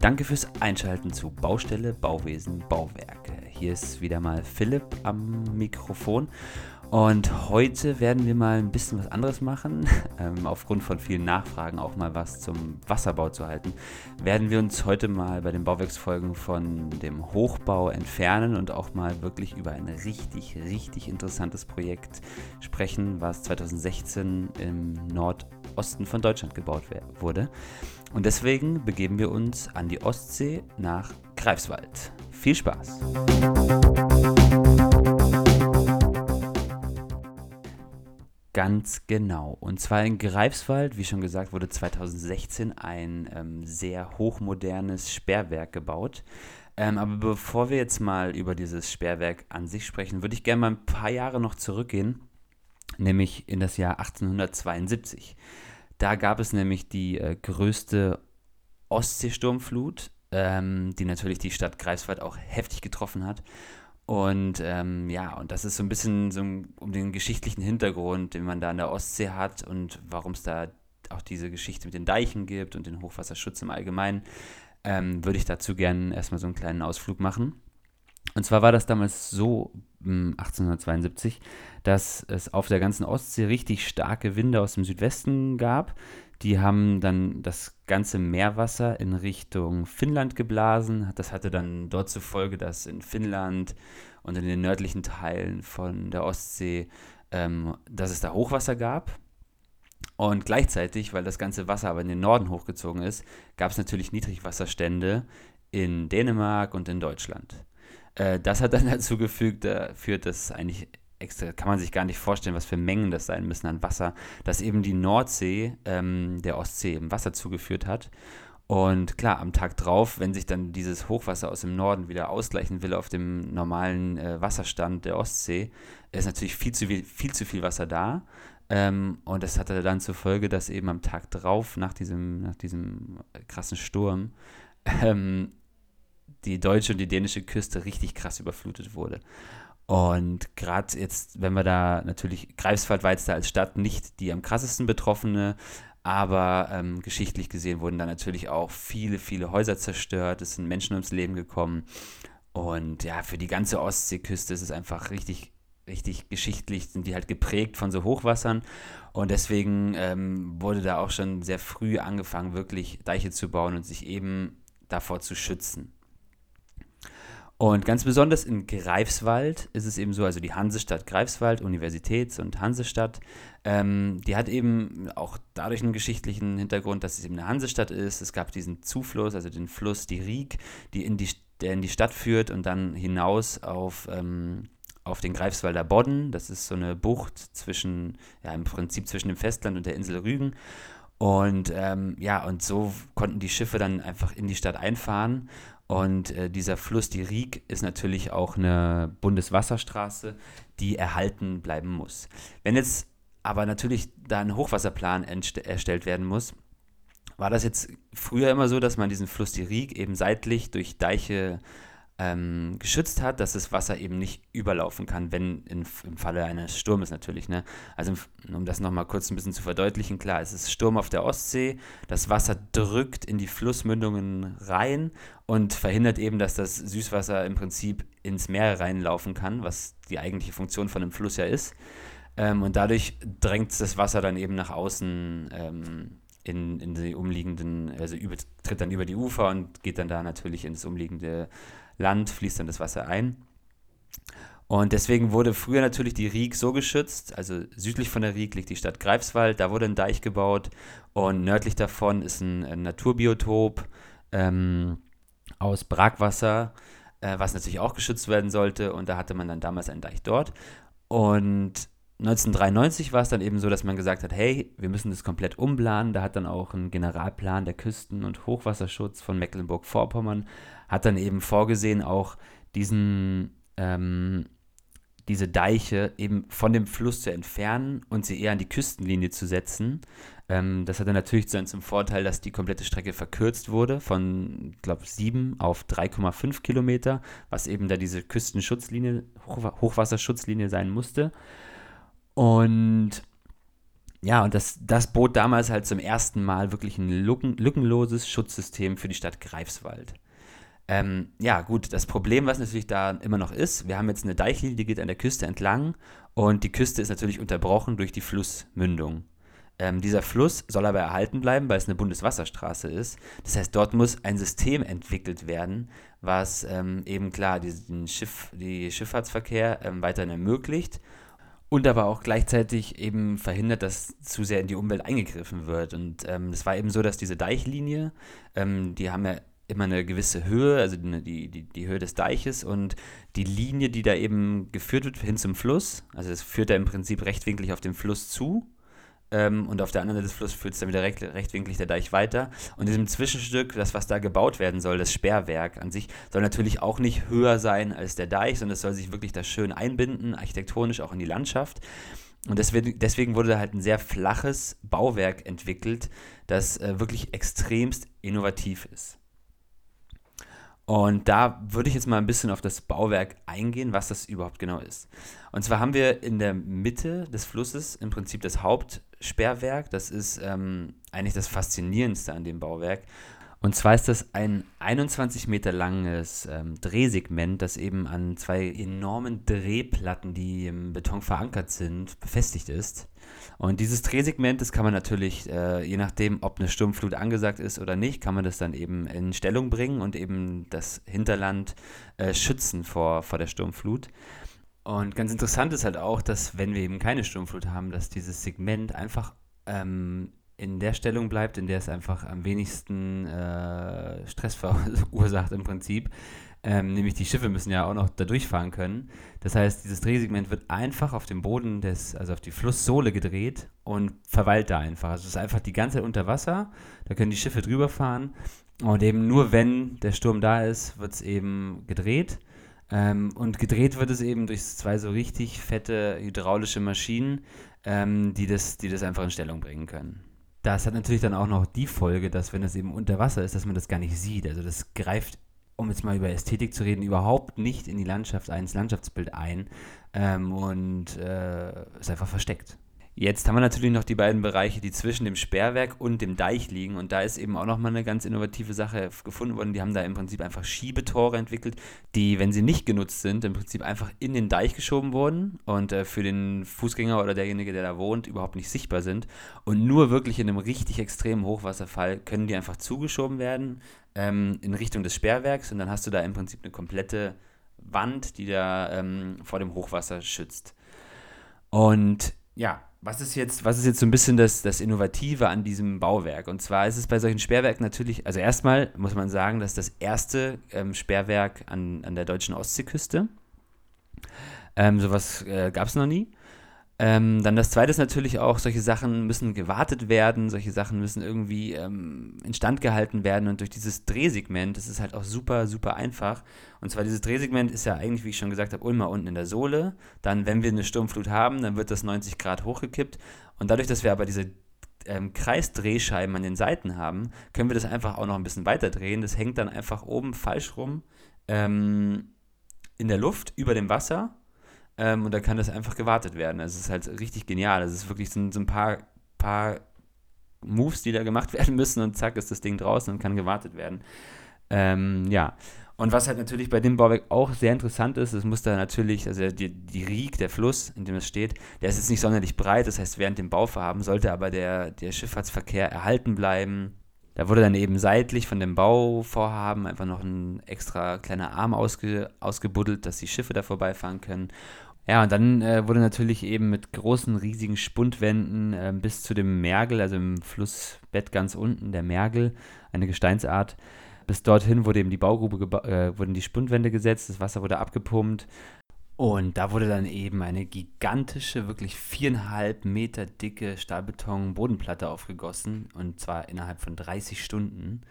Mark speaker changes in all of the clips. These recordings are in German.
Speaker 1: Danke fürs Einschalten zu Baustelle, Bauwesen, Bauwerke. Hier ist wieder mal Philipp am Mikrofon und heute werden wir mal ein bisschen was anderes machen. Ähm, aufgrund von vielen Nachfragen auch mal was zum Wasserbau zu halten, werden wir uns heute mal bei den Bauwerksfolgen von dem Hochbau entfernen und auch mal wirklich über ein richtig, richtig interessantes Projekt sprechen, was 2016 im Nordosten von Deutschland gebaut wurde. Und deswegen begeben wir uns an die Ostsee nach Greifswald. Viel Spaß! Ganz genau. Und zwar in Greifswald, wie schon gesagt, wurde 2016 ein ähm, sehr hochmodernes Sperrwerk gebaut. Ähm, aber bevor wir jetzt mal über dieses Sperrwerk an sich sprechen, würde ich gerne mal ein paar Jahre noch zurückgehen, nämlich in das Jahr 1872. Da gab es nämlich die äh, größte Ostseesturmflut, ähm, die natürlich die Stadt Greifswald auch heftig getroffen hat. Und ähm, ja, und das ist so ein bisschen so um den geschichtlichen Hintergrund, den man da an der Ostsee hat und warum es da auch diese Geschichte mit den Deichen gibt und den Hochwasserschutz im Allgemeinen, ähm, würde ich dazu gerne erstmal so einen kleinen Ausflug machen. Und zwar war das damals so, 1872, hm, dass es auf der ganzen Ostsee richtig starke Winde aus dem Südwesten gab. Die haben dann das ganze Meerwasser in Richtung Finnland geblasen. Das hatte dann dort zur Folge, dass in Finnland und in den nördlichen Teilen von der Ostsee, ähm, dass es da Hochwasser gab. Und gleichzeitig, weil das ganze Wasser aber in den Norden hochgezogen ist, gab es natürlich Niedrigwasserstände in Dänemark und in Deutschland. Äh, das hat dann dazu gefügt, geführt, dass eigentlich extra, kann man sich gar nicht vorstellen, was für Mengen das sein müssen an Wasser, dass eben die Nordsee ähm, der Ostsee eben Wasser zugeführt hat. Und klar, am Tag drauf, wenn sich dann dieses Hochwasser aus dem Norden wieder ausgleichen will auf dem normalen äh, Wasserstand der Ostsee, ist natürlich viel zu viel, viel, zu viel Wasser da. Ähm, und das hatte dann zur Folge, dass eben am Tag drauf, nach diesem, nach diesem krassen Sturm, ähm, die deutsche und die dänische Küste richtig krass überflutet wurde. Und gerade jetzt, wenn wir da natürlich, Greifswald war jetzt da als Stadt nicht die am krassesten betroffene, aber ähm, geschichtlich gesehen wurden da natürlich auch viele, viele Häuser zerstört, es sind Menschen ums Leben gekommen. Und ja, für die ganze Ostseeküste ist es einfach richtig, richtig geschichtlich, sind die halt geprägt von so Hochwassern. Und deswegen ähm, wurde da auch schon sehr früh angefangen, wirklich Deiche zu bauen und sich eben davor zu schützen. Und ganz besonders in Greifswald ist es eben so, also die Hansestadt Greifswald, Universitäts- und Hansestadt, ähm, die hat eben auch dadurch einen geschichtlichen Hintergrund, dass es eben eine Hansestadt ist. Es gab diesen Zufluss, also den Fluss, die Rieg, die in die, der in die Stadt führt und dann hinaus auf, ähm, auf den Greifswalder Bodden. Das ist so eine Bucht zwischen, ja, im Prinzip zwischen dem Festland und der Insel Rügen. Und ähm, ja, und so konnten die Schiffe dann einfach in die Stadt einfahren und äh, dieser Fluss, die Rieg, ist natürlich auch eine Bundeswasserstraße, die erhalten bleiben muss. Wenn jetzt aber natürlich da ein Hochwasserplan erstellt werden muss, war das jetzt früher immer so, dass man diesen Fluss die Rieg eben seitlich durch Deiche ähm, geschützt hat, dass das Wasser eben nicht überlaufen kann, wenn in, im Falle eines Sturmes natürlich. Ne? Also um das nochmal kurz ein bisschen zu verdeutlichen, klar, es ist Sturm auf der Ostsee, das Wasser drückt in die Flussmündungen rein und verhindert eben, dass das Süßwasser im Prinzip ins Meer reinlaufen kann, was die eigentliche Funktion von einem Fluss ja ist. Ähm, und dadurch drängt das Wasser dann eben nach außen ähm, in, in die umliegenden, also über, tritt dann über die Ufer und geht dann da natürlich ins umliegende Land fließt dann das Wasser ein. Und deswegen wurde früher natürlich die Rieg so geschützt, also südlich von der Rieg liegt die Stadt Greifswald, da wurde ein Deich gebaut und nördlich davon ist ein, ein Naturbiotop ähm, aus Brackwasser, äh, was natürlich auch geschützt werden sollte und da hatte man dann damals einen Deich dort. Und 1993 war es dann eben so, dass man gesagt hat, hey, wir müssen das komplett umplanen. Da hat dann auch ein Generalplan der Küsten- und Hochwasserschutz von Mecklenburg-Vorpommern hat dann eben vorgesehen, auch diesen, ähm, diese Deiche eben von dem Fluss zu entfernen und sie eher an die Küstenlinie zu setzen. Ähm, das hatte natürlich dann zum Vorteil, dass die komplette Strecke verkürzt wurde von, ich glaube, 7 auf 3,5 Kilometer, was eben da diese Küstenschutzlinie, Hochwasserschutzlinie sein musste. Und ja, und das, das bot damals halt zum ersten Mal wirklich ein lücken, lückenloses Schutzsystem für die Stadt Greifswald. Ähm, ja, gut, das Problem, was natürlich da immer noch ist, wir haben jetzt eine Deichlinie, die geht an der Küste entlang und die Küste ist natürlich unterbrochen durch die Flussmündung. Ähm, dieser Fluss soll aber erhalten bleiben, weil es eine Bundeswasserstraße ist. Das heißt, dort muss ein System entwickelt werden, was ähm, eben klar diesen Schiff, die Schifffahrtsverkehr ähm, weiterhin ermöglicht und aber auch gleichzeitig eben verhindert, dass zu sehr in die Umwelt eingegriffen wird. Und ähm, es war eben so, dass diese Deichlinie, ähm, die haben ja immer eine gewisse Höhe, also die, die, die Höhe des Deiches und die Linie, die da eben geführt wird hin zum Fluss, also es führt da im Prinzip rechtwinklig auf den Fluss zu ähm, und auf der anderen Seite des Flusses führt es dann wieder recht, rechtwinklig der Deich weiter. Und in diesem Zwischenstück, das, was da gebaut werden soll, das Sperrwerk an sich, soll natürlich auch nicht höher sein als der Deich, sondern es soll sich wirklich da schön einbinden, architektonisch auch in die Landschaft. Und deswegen, deswegen wurde da halt ein sehr flaches Bauwerk entwickelt, das äh, wirklich extremst innovativ ist. Und da würde ich jetzt mal ein bisschen auf das Bauwerk eingehen, was das überhaupt genau ist. Und zwar haben wir in der Mitte des Flusses im Prinzip das Hauptsperrwerk. Das ist ähm, eigentlich das Faszinierendste an dem Bauwerk. Und zwar ist das ein 21 Meter langes ähm, Drehsegment, das eben an zwei enormen Drehplatten, die im Beton verankert sind, befestigt ist. Und dieses Drehsegment, das kann man natürlich, äh, je nachdem, ob eine Sturmflut angesagt ist oder nicht, kann man das dann eben in Stellung bringen und eben das Hinterland äh, schützen vor, vor der Sturmflut. Und ganz interessant ist halt auch, dass wenn wir eben keine Sturmflut haben, dass dieses Segment einfach ähm, in der Stellung bleibt, in der es einfach am wenigsten äh, Stress verursacht im Prinzip. Ähm, nämlich die Schiffe müssen ja auch noch da durchfahren können. Das heißt, dieses Drehsegment wird einfach auf dem Boden des, also auf die Flusssohle gedreht und verweilt da einfach. Also es ist einfach die ganze Zeit unter Wasser, da können die Schiffe drüber fahren und eben nur wenn der Sturm da ist, wird es eben gedreht. Ähm, und gedreht wird es eben durch zwei so richtig fette hydraulische Maschinen, ähm, die, das, die das einfach in Stellung bringen können das hat natürlich dann auch noch die Folge, dass wenn das eben unter Wasser ist, dass man das gar nicht sieht. Also das greift, um jetzt mal über Ästhetik zu reden, überhaupt nicht in die Landschaft, ins Landschaftsbild ein ähm, und äh, ist einfach versteckt. Jetzt haben wir natürlich noch die beiden Bereiche, die zwischen dem Sperrwerk und dem Deich liegen. Und da ist eben auch nochmal eine ganz innovative Sache gefunden worden. Die haben da im Prinzip einfach Schiebetore entwickelt, die, wenn sie nicht genutzt sind, im Prinzip einfach in den Deich geschoben wurden und äh, für den Fußgänger oder derjenige, der da wohnt, überhaupt nicht sichtbar sind. Und nur wirklich in einem richtig extremen Hochwasserfall können die einfach zugeschoben werden ähm, in Richtung des Sperrwerks. Und dann hast du da im Prinzip eine komplette Wand, die da ähm, vor dem Hochwasser schützt. Und ja, was ist jetzt, was ist jetzt so ein bisschen das, das Innovative an diesem Bauwerk? Und zwar ist es bei solchen Sperrwerken natürlich, also erstmal muss man sagen, dass das erste ähm, Sperrwerk an, an der deutschen Ostseeküste. Ähm, sowas äh, gab es noch nie. Ähm, dann das zweite ist natürlich auch, solche Sachen müssen gewartet werden, solche Sachen müssen irgendwie ähm, instand gehalten werden und durch dieses Drehsegment, das ist halt auch super, super einfach. Und zwar dieses Drehsegment ist ja eigentlich, wie ich schon gesagt habe, immer unten in der Sohle. Dann, wenn wir eine Sturmflut haben, dann wird das 90 Grad hochgekippt. Und dadurch, dass wir aber diese ähm, Kreisdrehscheiben an den Seiten haben, können wir das einfach auch noch ein bisschen weiter drehen. Das hängt dann einfach oben falsch rum ähm, in der Luft über dem Wasser ähm, und da kann das einfach gewartet werden. Also es ist halt richtig genial. Es ist wirklich so, so ein paar, paar Moves, die da gemacht werden müssen und zack ist das Ding draußen und kann gewartet werden. Ähm, ja. Und was halt natürlich bei dem Bauwerk auch sehr interessant ist, es muss da natürlich, also die, die Rieg, der Fluss, in dem es steht, der ist jetzt nicht sonderlich breit, das heißt während dem Bauvorhaben sollte aber der, der Schifffahrtsverkehr erhalten bleiben. Da wurde dann eben seitlich von dem Bauvorhaben einfach noch ein extra kleiner Arm ausge, ausgebuddelt, dass die Schiffe da vorbeifahren können. Ja, und dann äh, wurde natürlich eben mit großen, riesigen Spundwänden äh, bis zu dem Mergel, also im Flussbett ganz unten, der Mergel, eine Gesteinsart, bis dorthin wurde eben die Baugrube, äh, wurden die Spundwände gesetzt, das Wasser wurde abgepumpt. Und da wurde dann eben eine gigantische, wirklich viereinhalb Meter dicke Stahlbeton-Bodenplatte aufgegossen. Und zwar innerhalb von 30 Stunden.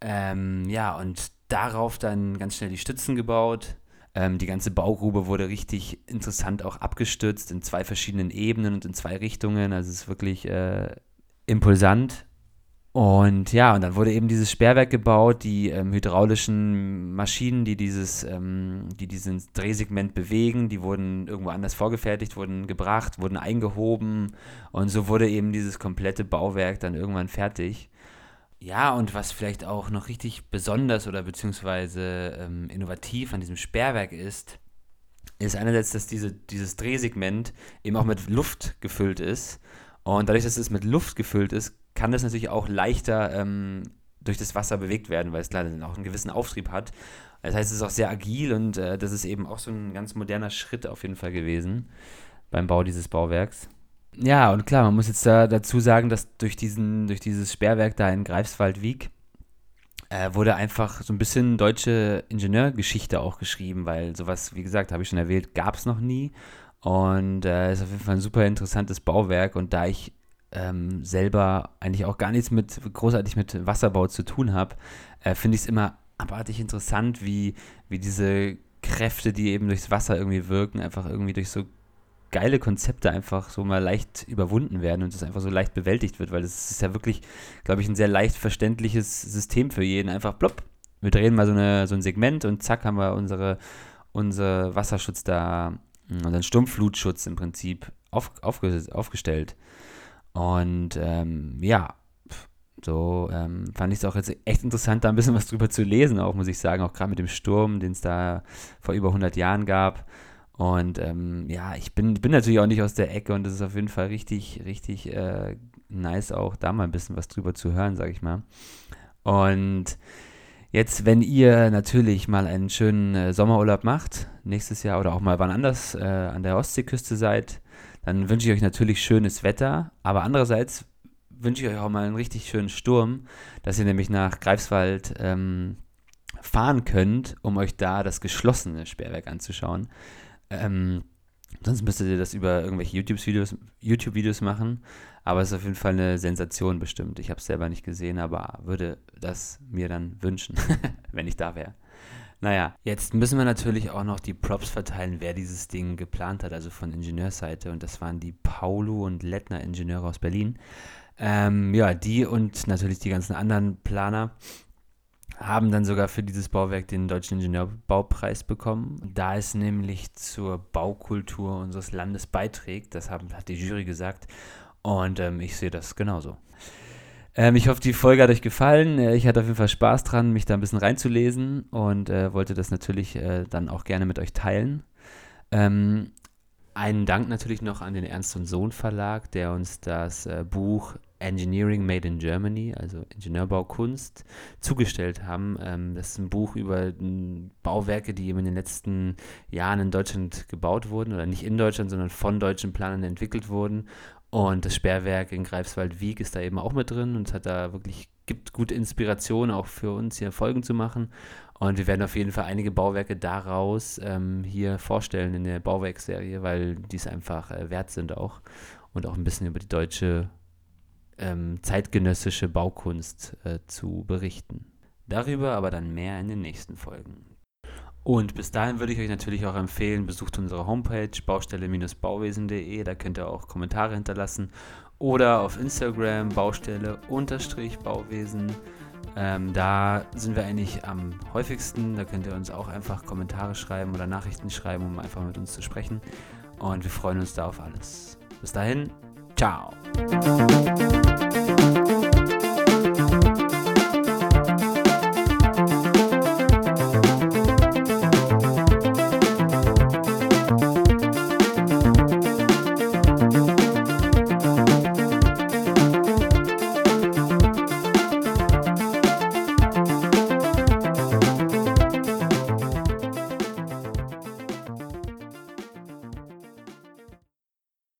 Speaker 1: Ähm, ja, und darauf dann ganz schnell die Stützen gebaut ähm, die ganze Baugrube wurde richtig interessant auch abgestürzt in zwei verschiedenen Ebenen und in zwei Richtungen. Also es ist wirklich äh, impulsant. Und ja, und dann wurde eben dieses Sperrwerk gebaut, die ähm, hydraulischen Maschinen, die dieses, ähm, die dieses Drehsegment bewegen, die wurden irgendwo anders vorgefertigt, wurden gebracht, wurden eingehoben und so wurde eben dieses komplette Bauwerk dann irgendwann fertig. Ja, und was vielleicht auch noch richtig besonders oder beziehungsweise ähm, innovativ an diesem Sperrwerk ist, ist einerseits, dass diese, dieses Drehsegment eben auch mit Luft gefüllt ist. Und dadurch, dass es mit Luft gefüllt ist, kann das natürlich auch leichter ähm, durch das Wasser bewegt werden, weil es leider auch einen gewissen Auftrieb hat. Das heißt, es ist auch sehr agil und äh, das ist eben auch so ein ganz moderner Schritt auf jeden Fall gewesen beim Bau dieses Bauwerks. Ja, und klar, man muss jetzt da dazu sagen, dass durch, diesen, durch dieses Sperrwerk da in Greifswald-Wieg äh, wurde einfach so ein bisschen deutsche Ingenieurgeschichte auch geschrieben, weil sowas, wie gesagt, habe ich schon erwähnt, gab es noch nie. Und äh, ist auf jeden Fall ein super interessantes Bauwerk. Und da ich ähm, selber eigentlich auch gar nichts mit großartig mit Wasserbau zu tun habe, äh, finde ich es immer abartig interessant, wie, wie diese Kräfte, die eben durchs Wasser irgendwie wirken, einfach irgendwie durch so geile Konzepte einfach so mal leicht überwunden werden und das einfach so leicht bewältigt wird, weil das ist ja wirklich, glaube ich, ein sehr leicht verständliches System für jeden. Einfach plopp, wir drehen mal so, eine, so ein Segment und zack haben wir unsere, unser Wasserschutz da, unseren Sturmflutschutz im Prinzip auf, aufge, aufgestellt. Und ähm, ja, so ähm, fand ich es auch jetzt echt interessant, da ein bisschen was drüber zu lesen, auch muss ich sagen, auch gerade mit dem Sturm, den es da vor über 100 Jahren gab. Und ähm, ja, ich bin, bin natürlich auch nicht aus der Ecke und es ist auf jeden Fall richtig, richtig äh, nice, auch da mal ein bisschen was drüber zu hören, sag ich mal. Und jetzt, wenn ihr natürlich mal einen schönen äh, Sommerurlaub macht, nächstes Jahr oder auch mal wann anders äh, an der Ostseeküste seid, dann wünsche ich euch natürlich schönes Wetter, aber andererseits wünsche ich euch auch mal einen richtig schönen Sturm, dass ihr nämlich nach Greifswald ähm, fahren könnt, um euch da das geschlossene Sperrwerk anzuschauen. Ähm, sonst müsstet ihr das über irgendwelche YouTube-Videos YouTube machen, aber es ist auf jeden Fall eine Sensation bestimmt. Ich habe es selber nicht gesehen, aber würde das mir dann wünschen, wenn ich da wäre. Naja, jetzt müssen wir natürlich auch noch die Props verteilen, wer dieses Ding geplant hat, also von Ingenieursseite. Und das waren die Paulo und Lettner Ingenieure aus Berlin. Ähm, ja, die und natürlich die ganzen anderen Planer haben dann sogar für dieses Bauwerk den Deutschen Ingenieurbaupreis bekommen, da es nämlich zur Baukultur unseres Landes beiträgt. Das haben, hat die Jury gesagt. Und ähm, ich sehe das genauso. Ähm, ich hoffe, die Folge hat euch gefallen. Äh, ich hatte auf jeden Fall Spaß dran, mich da ein bisschen reinzulesen und äh, wollte das natürlich äh, dann auch gerne mit euch teilen. Ähm, einen Dank natürlich noch an den Ernst und Sohn Verlag, der uns das äh, Buch Engineering Made in Germany, also Ingenieurbaukunst, zugestellt haben. Ähm, das ist ein Buch über Bauwerke, die eben in den letzten Jahren in Deutschland gebaut wurden, oder nicht in Deutschland, sondern von deutschen Planern entwickelt wurden und das Sperrwerk in Greifswald-Wieg ist da eben auch mit drin und hat da wirklich, gibt gute Inspiration auch für uns hier Folgen zu machen. Und wir werden auf jeden Fall einige Bauwerke daraus ähm, hier vorstellen in der Bauwerkserie, weil die es einfach äh, wert sind auch. Und auch ein bisschen über die deutsche ähm, zeitgenössische Baukunst äh, zu berichten. Darüber aber dann mehr in den nächsten Folgen. Und bis dahin würde ich euch natürlich auch empfehlen, besucht unsere Homepage baustelle-bauwesen.de, da könnt ihr auch Kommentare hinterlassen oder auf Instagram baustelle-bauwesen. Ähm, da sind wir eigentlich am häufigsten, da könnt ihr uns auch einfach Kommentare schreiben oder Nachrichten schreiben, um einfach mit uns zu sprechen. Und wir freuen uns da auf alles. Bis dahin, Tchau!